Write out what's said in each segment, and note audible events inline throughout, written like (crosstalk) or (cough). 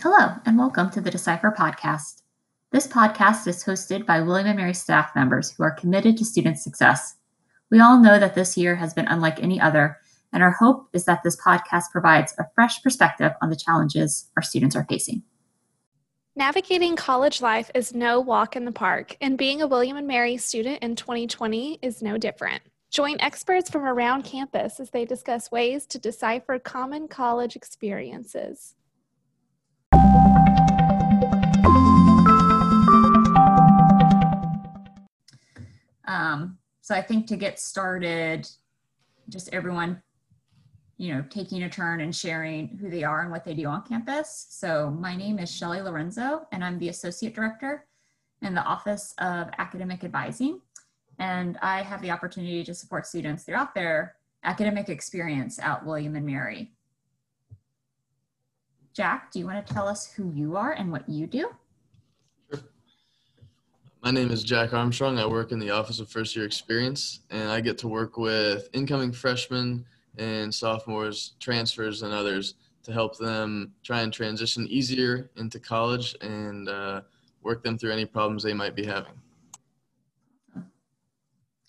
Hello, and welcome to the Decipher podcast. This podcast is hosted by William & Mary staff members who are committed to student success. We all know that this year has been unlike any other, and our hope is that this podcast provides a fresh perspective on the challenges our students are facing. Navigating college life is no walk in the park, and being a William & Mary student in 2020 is no different. Join experts from around campus as they discuss ways to decipher common college experiences. So I think to get started, just everyone, you know, taking a turn and sharing who they are and what they do on campus. So my name is Shelly Lorenzo, and I'm the Associate Director in the Office of Academic Advising. And I have the opportunity to support students throughout their academic experience at William and Mary. Jack, do you want to tell us who you are and what you do? My name is Jack Armstrong. I work in the Office of First Year Experience, and I get to work with incoming freshmen and sophomores, transfers, and others to help them try and transition easier into college and uh, work them through any problems they might be having.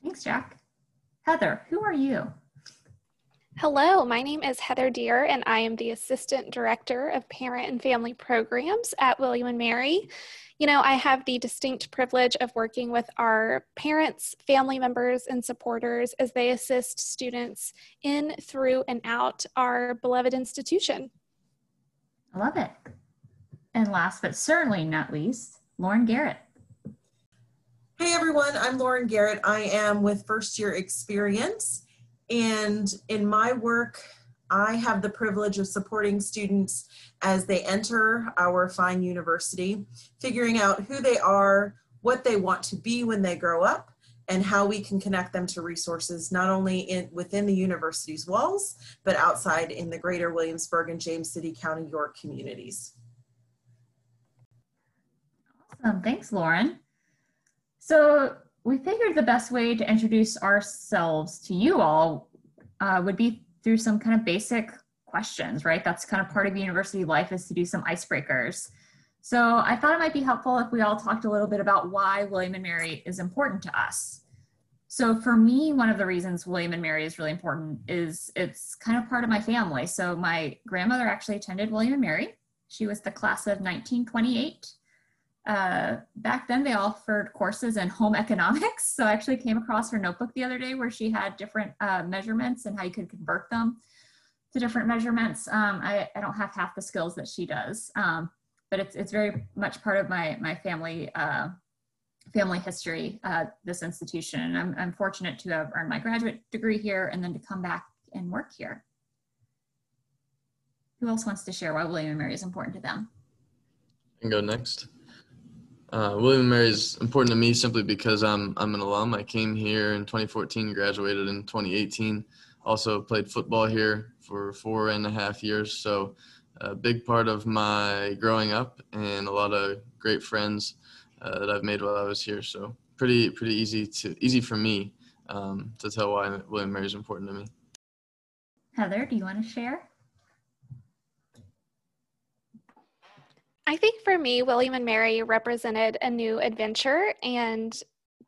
Thanks, Jack. Heather, who are you? Hello, my name is Heather Deer, and I am the Assistant Director of Parent and Family Programs at William & Mary. You know, I have the distinct privilege of working with our parents, family members, and supporters as they assist students in, through, and out our beloved institution. I love it. And last but certainly not least, Lauren Garrett. Hey everyone, I'm Lauren Garrett. I am with First Year Experience. And in my work, I have the privilege of supporting students as they enter our fine university, figuring out who they are, what they want to be when they grow up, and how we can connect them to resources not only in, within the university's walls, but outside in the greater Williamsburg and James City County York communities. Awesome. Thanks, Lauren. So we figured the best way to introduce ourselves to you all uh, would be through some kind of basic questions, right? That's kind of part of university life is to do some icebreakers. So I thought it might be helpful if we all talked a little bit about why William and Mary is important to us. So for me, one of the reasons William and Mary is really important is it's kind of part of my family. So my grandmother actually attended William and Mary. She was the class of 1928 uh, back then they offered courses in home economics. So I actually came across her notebook the other day where she had different uh, measurements and how you could convert them to different measurements. Um, I, I, don't have half the skills that she does, um, but it's, it's very much part of my, my family, uh, family history, uh, this institution. I'm, I'm fortunate to have earned my graduate degree here and then to come back and work here. Who else wants to share why William and Mary is important to them? Can go next. Uh, William & Mary is important to me simply because I'm I'm an alum. I came here in 2014, graduated in 2018. Also played football here for four and a half years. So a big part of my growing up and a lot of great friends uh, that I've made while I was here. So pretty pretty easy to easy for me um, to tell why William & Mary is important to me. Heather, do you want to share? I think for me, William and Mary represented a new adventure and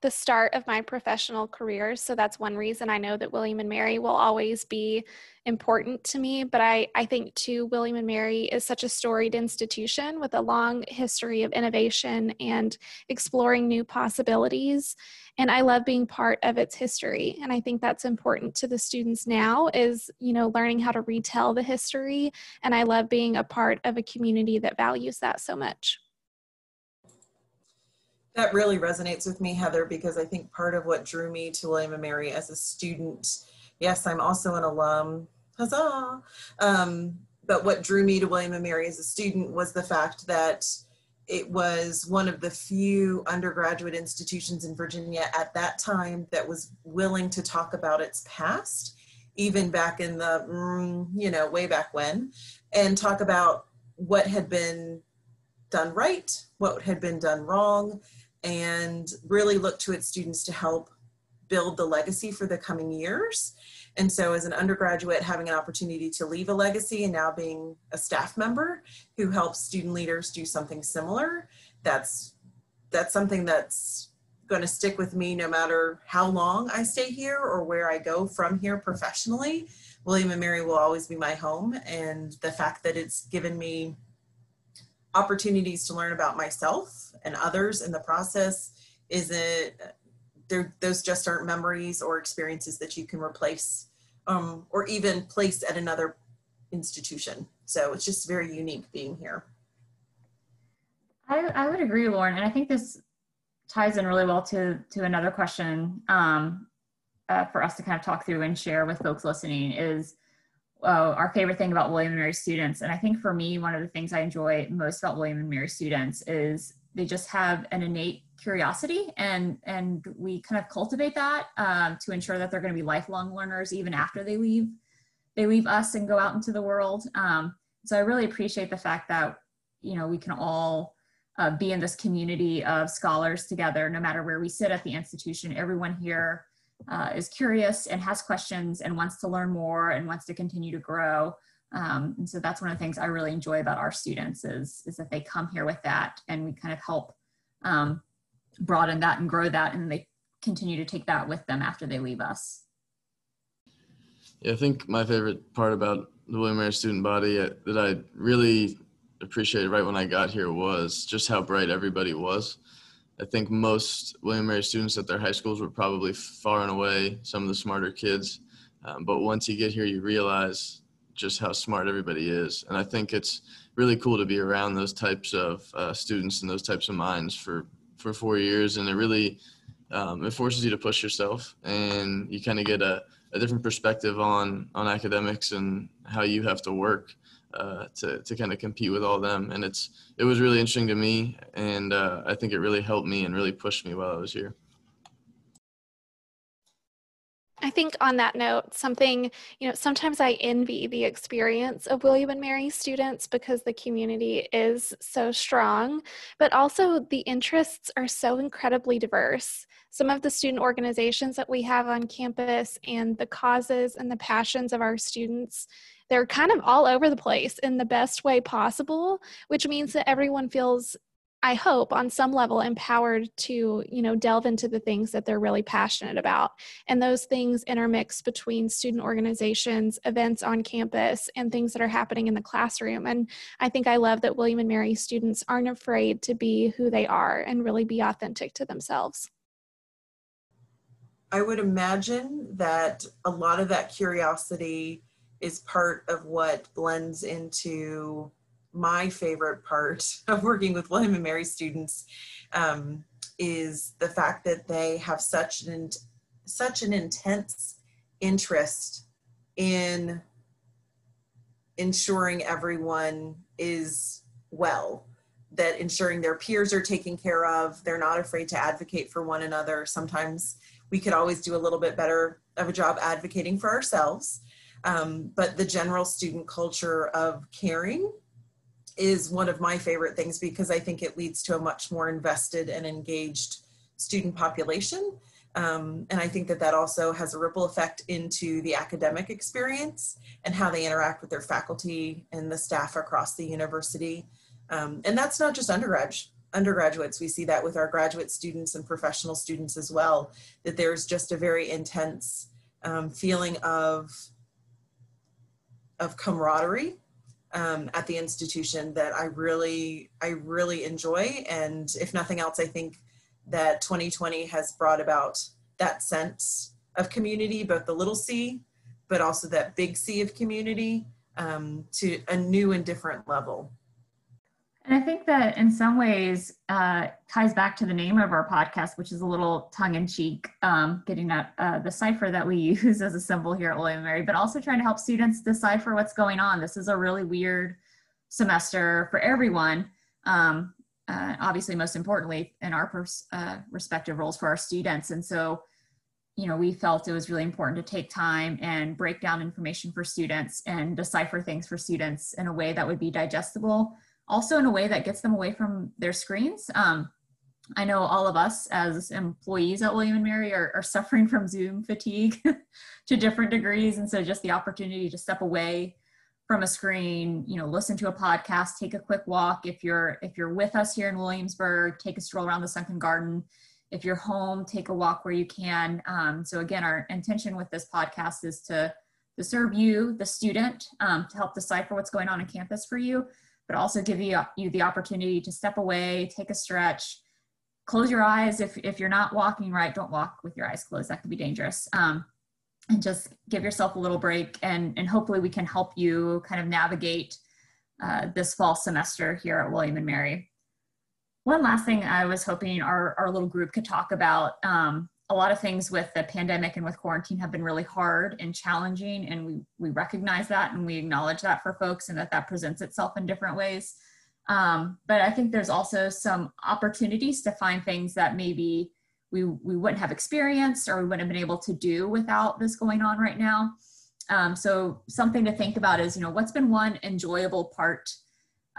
the start of my professional career. So that's one reason I know that William and Mary will always be important to me. But I, I think too, William and Mary is such a storied institution with a long history of innovation and exploring new possibilities. And I love being part of its history. And I think that's important to the students now is, you know, learning how to retell the history. And I love being a part of a community that values that so much. That really resonates with me, Heather, because I think part of what drew me to William and Mary as a student Yes, I'm also an alum. Huzzah! Um, but what drew me to William and Mary as a student was the fact that it was one of the few undergraduate institutions in Virginia at that time that was willing to talk about its past, even back in the, mm, you know, way back when, and talk about what had been done right, what had been done wrong, and really look to its students to help build the legacy for the coming years. And so, as an undergraduate, having an opportunity to leave a legacy and now being a staff member who helps student leaders do something similar, that's that's something that's going to stick with me no matter how long I stay here or where I go from here professionally. William and Mary will always be my home, and the fact that it's given me opportunities to learn about myself and others in the process. Isn't there those just aren't memories or experiences that you can replace um, or even place at another institution. So it's just very unique being here. I, I would agree lauren and i think this ties in really well to to another question um, uh, for us to kind of talk through and share with folks listening is uh, our favorite thing about William and Mary students. And I think for me, one of the things I enjoy most about William and Mary students is they just have an innate curiosity and and we kind of cultivate that um, to ensure that they're going to be lifelong learners even after they leave they leave us and go out into the world um, so i really appreciate the fact that you know we can all uh, be in this community of scholars together no matter where we sit at the institution everyone here uh, is curious and has questions and wants to learn more and wants to continue to grow. Um, and so that's one of the things I really enjoy about our students is, is that they come here with that and we kind of help um, broaden that and grow that and they continue to take that with them after they leave us. Yeah, I think my favorite part about the William Mary student body uh, that I really appreciated right when I got here was just how bright everybody was. I think most William Mary students at their high schools were probably far and away some of the smarter kids. Um, but once you get here, you realize just how smart everybody is. And I think it's really cool to be around those types of uh, students and those types of minds for, for four years. And it really, um, it forces you to push yourself and you kind of get a, a different perspective on, on academics and how you have to work uh, to to kind of compete with all them. And it's it was really interesting to me, and uh, I think it really helped me and really pushed me while I was here. I think on that note, something, you know, sometimes I envy the experience of William and Mary students because the community is so strong, but also the interests are so incredibly diverse. Some of the student organizations that we have on campus and the causes and the passions of our students they're kind of all over the place in the best way possible, which means that everyone feels I hope on some level empowered to, you know, delve into the things that they're really passionate about. And those things intermix between student organizations, events on campus, and things that are happening in the classroom. And I think I love that William and Mary students aren't afraid to be who they are and really be authentic to themselves. I would imagine that a lot of that curiosity is part of what blends into my favorite part (laughs) of working with William and Mary students um, is the fact that they have such an such an intense interest in ensuring everyone is well that ensuring their peers are taken care of they're not afraid to advocate for one another. Sometimes we could always do a little bit better of a job advocating for ourselves um, but the general student culture of caring is one of my favorite things because I think it leads to a much more invested and engaged student population. Um, and I think that that also has a ripple effect into the academic experience and how they interact with their faculty and the staff across the university. Um, and that's not just undergrad, undergraduates. We see that with our graduate students and professional students as well, that there's just a very intense um, feeling of of camaraderie um, at the institution that I really, I really enjoy. And if nothing else, I think that 2020 has brought about that sense of community, both the little c, but also that big C of community um, to a new and different level. And I think that in some ways uh, ties back to the name of our podcast, which is a little tongue in cheek, um, getting at uh, the cipher that we (laughs) use as a symbol here at William Mary, but also trying to help students decipher what's going on. This is a really weird semester for everyone. Um, uh, obviously, most importantly, in our pers- uh, respective roles for our students. And so, you know, we felt it was really important to take time and break down information for students and decipher things for students in a way that would be digestible also in a way that gets them away from their screens. Um, I know all of us as employees at William and Mary are, are suffering from Zoom fatigue (laughs) to different degrees, and so just the opportunity to step away from a screen, you know, listen to a podcast, take a quick walk. If you're if you're with us here in Williamsburg, take a stroll around the sunken garden. If you're home, take a walk where you can. Um, so again, our intention with this podcast is to to serve you, the student, um, to help decipher what's going on on campus for you, but also give you, you the opportunity to step away, take a stretch, close your eyes. If, if you're not walking right, don't walk with your eyes closed. That could be dangerous. Um, and just give yourself a little break and, and hopefully we can help you kind of navigate uh, this fall semester here at William and Mary. One last thing I was hoping our, our little group could talk about um, a lot of things with the pandemic and with quarantine have been really hard and challenging and we we recognize that and we acknowledge that for folks and that that presents itself in different ways. Um, but i think there's also some opportunities to find things that maybe we we wouldn't have experienced or we wouldn't have been able to do without this going on right now. Um, so something to think about is you know what's been one enjoyable part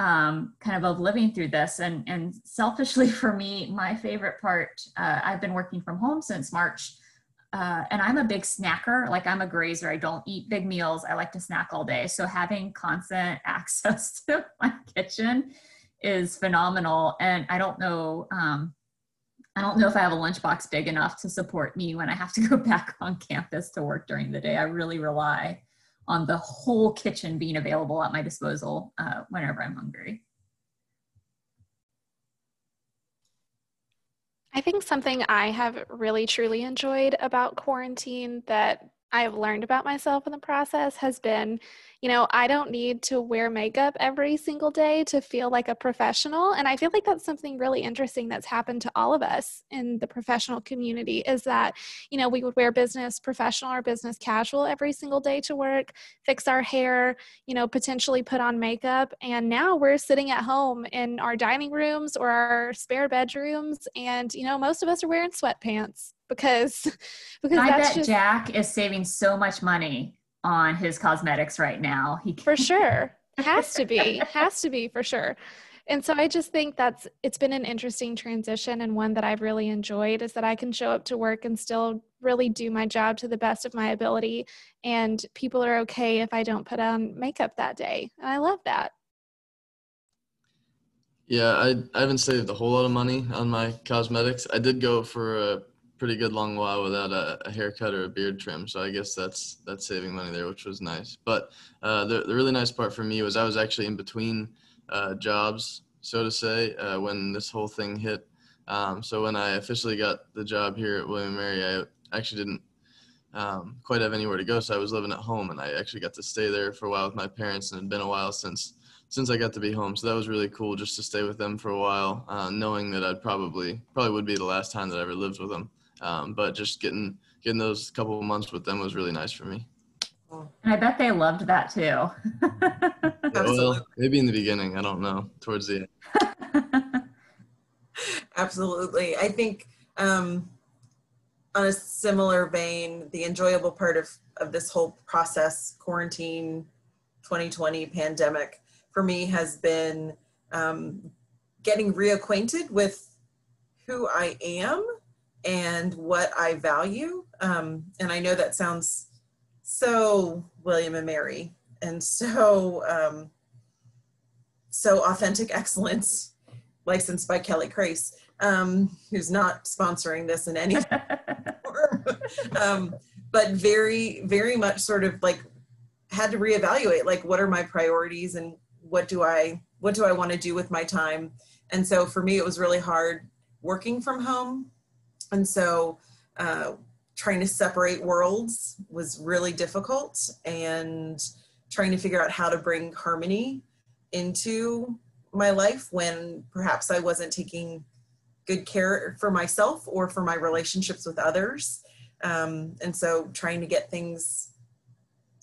um, kind of of living through this. And, and selfishly (laughs) for me, my favorite part, uh, I've been working from home since March. Uh, and I'm a big snacker. Like I'm a grazer. I don't eat big meals. I like to snack all day. So having constant (laughs) access to my kitchen is phenomenal. And I don't know, um, I don't know if I have a lunchbox big enough to support me when I have to (laughs) go back on campus to work during the day. I really rely on the whole kitchen being available at my disposal uh, whenever I'm hungry. I think something I have really truly enjoyed about quarantine that I have learned about myself in the process has been you know, I don't need to wear makeup every single day to feel like a professional. And I feel like that's something really interesting that's happened to all of us in the professional community is that, you know, we would wear business professional or business casual every single day to work, fix our hair, you know, potentially put on makeup. And now we're sitting at home in our dining rooms or our spare bedrooms. And, you know, most of us are wearing sweatpants because (laughs) because I bet just, Jack is saving so much money on his cosmetics right now. He for sure (laughs) has to be has to be for sure. And so I just think that's it's been an interesting transition and one that I've really enjoyed is that I can show up to work and still really do my job to the best of my ability and people are okay if I don't put on makeup that day. And I love that. Yeah, I, I haven't saved a whole lot of money on my cosmetics. I did go for a pretty good long while without a, a, haircut or a beard trim. So I guess that's that's saving money there, which was nice. But uh, the the really nice part for me was I was actually in between uh, jobs, so to say, uh, when this whole thing hit. Um, so when I officially got the job here at William Mary, I actually didn't um, quite have anywhere to go, so I was living at home, and I actually got to stay there for a while with my parents, and it had been a while since since I got to be home. So that was really cool, just to stay with them for a while, uh, knowing that I'd probably probably would be the last time that I ever lived with them. Um, but just getting getting those couple of months with them was really nice for me. And I bet they loved that too. (laughs) well, maybe in the beginning, I don't know. Towards the end. (laughs) Absolutely. I think um, on a similar vein, the enjoyable part of, of this whole process, quarantine, 2020 pandemic, for me has been um, getting reacquainted with who I am and what I value. Um, and I know that sounds so William and Mary and so um, so authentic excellence, licensed by Kelly Crace, um, who's not sponsoring this in any (laughs) form, um, but very very much sort of like had to reevaluate like what are my priorities and what do I what do I want to do with my time. And so for me, it was really hard working from home and so uh, trying to separate worlds was really difficult and trying to figure out how to bring harmony into my life when perhaps I wasn't taking good care for myself or for my relationships with others. Um, and so trying to get things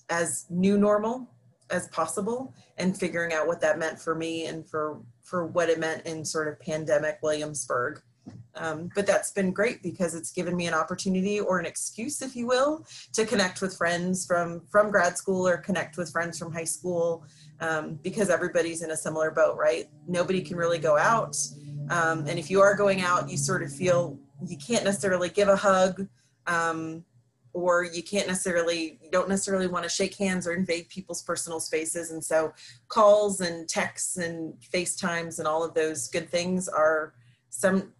as new normal as possible and figuring out what that meant for me and for for what it meant in sort of pandemic Williamsburg. Um, but that's been great because it's given me an opportunity or an excuse, if you will, to connect with friends from from grad school or connect with friends from high school um, because everybody's in a similar boat, right? Nobody can really go out. Um, and if you are going out, you sort of feel you can't necessarily give a hug. Um, or you can't necessarily you don't necessarily want to shake hands or invade people's personal spaces and so calls and texts and facetimes and all of those good things are some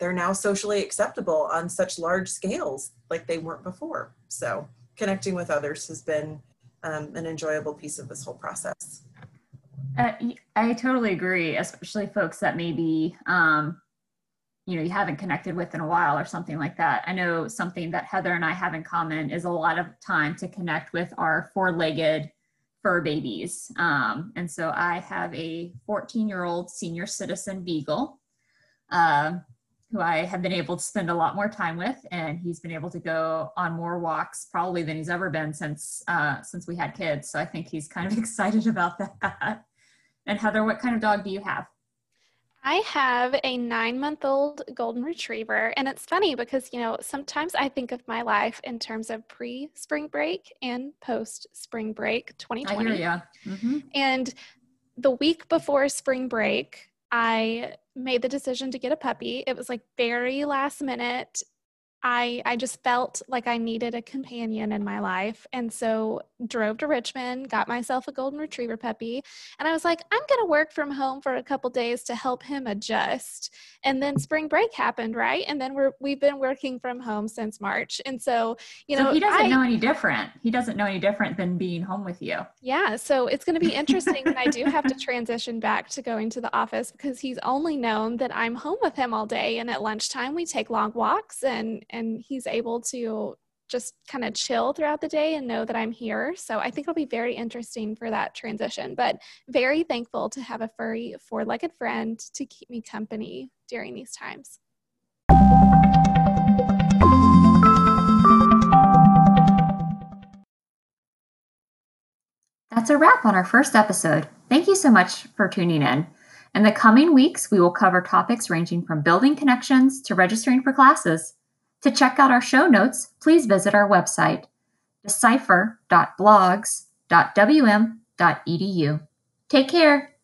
they're now socially acceptable on such large scales like they weren't before. So connecting with others has been um, an enjoyable piece of this whole process. Uh, i totally agree especially folks that maybe um, you know you haven't connected with in a while or something like that. I know something that heather and i have in common is a lot of time to connect with our four-legged fur babies. Um, and so i have a 14 year old senior citizen beagle. Uh, who i have been able to spend a lot more time with and he's been able to go on more walks probably than he's ever been since uh, since we had kids so i think he's kind of (laughs) excited about that and heather what kind of dog do you have I have a nine month old golden retriever. And it's funny because, you know, sometimes I think of my life in terms of pre spring break and post spring break 2020. I hear mm-hmm. And the week before spring break, I made the decision to get a puppy. It was like very last minute. I I just felt like I needed a companion in my life and so drove to Richmond, got myself a golden retriever puppy, and I was like I'm going to work from home for a couple days to help him adjust. And then spring break happened, right? And then we're we've been working from home since March. And so, you know, so he doesn't I, know any different. He doesn't know any different than being home with you. Yeah, so it's going to be interesting when I do have to (laughs) transition back to going to the office because he's only known that I'm home with him all day and at lunchtime we take long walks and and he's able to just kind of chill throughout the day and know that I'm here. So I think it'll be very interesting for that transition, but very thankful to have a furry four legged friend to keep me company during these times. That's a wrap on our first episode. Thank you so much for tuning in. In the coming weeks, we will cover topics ranging from building connections to registering for classes. To check out our show notes, please visit our website, decipher.blogs.wm.edu. Take care.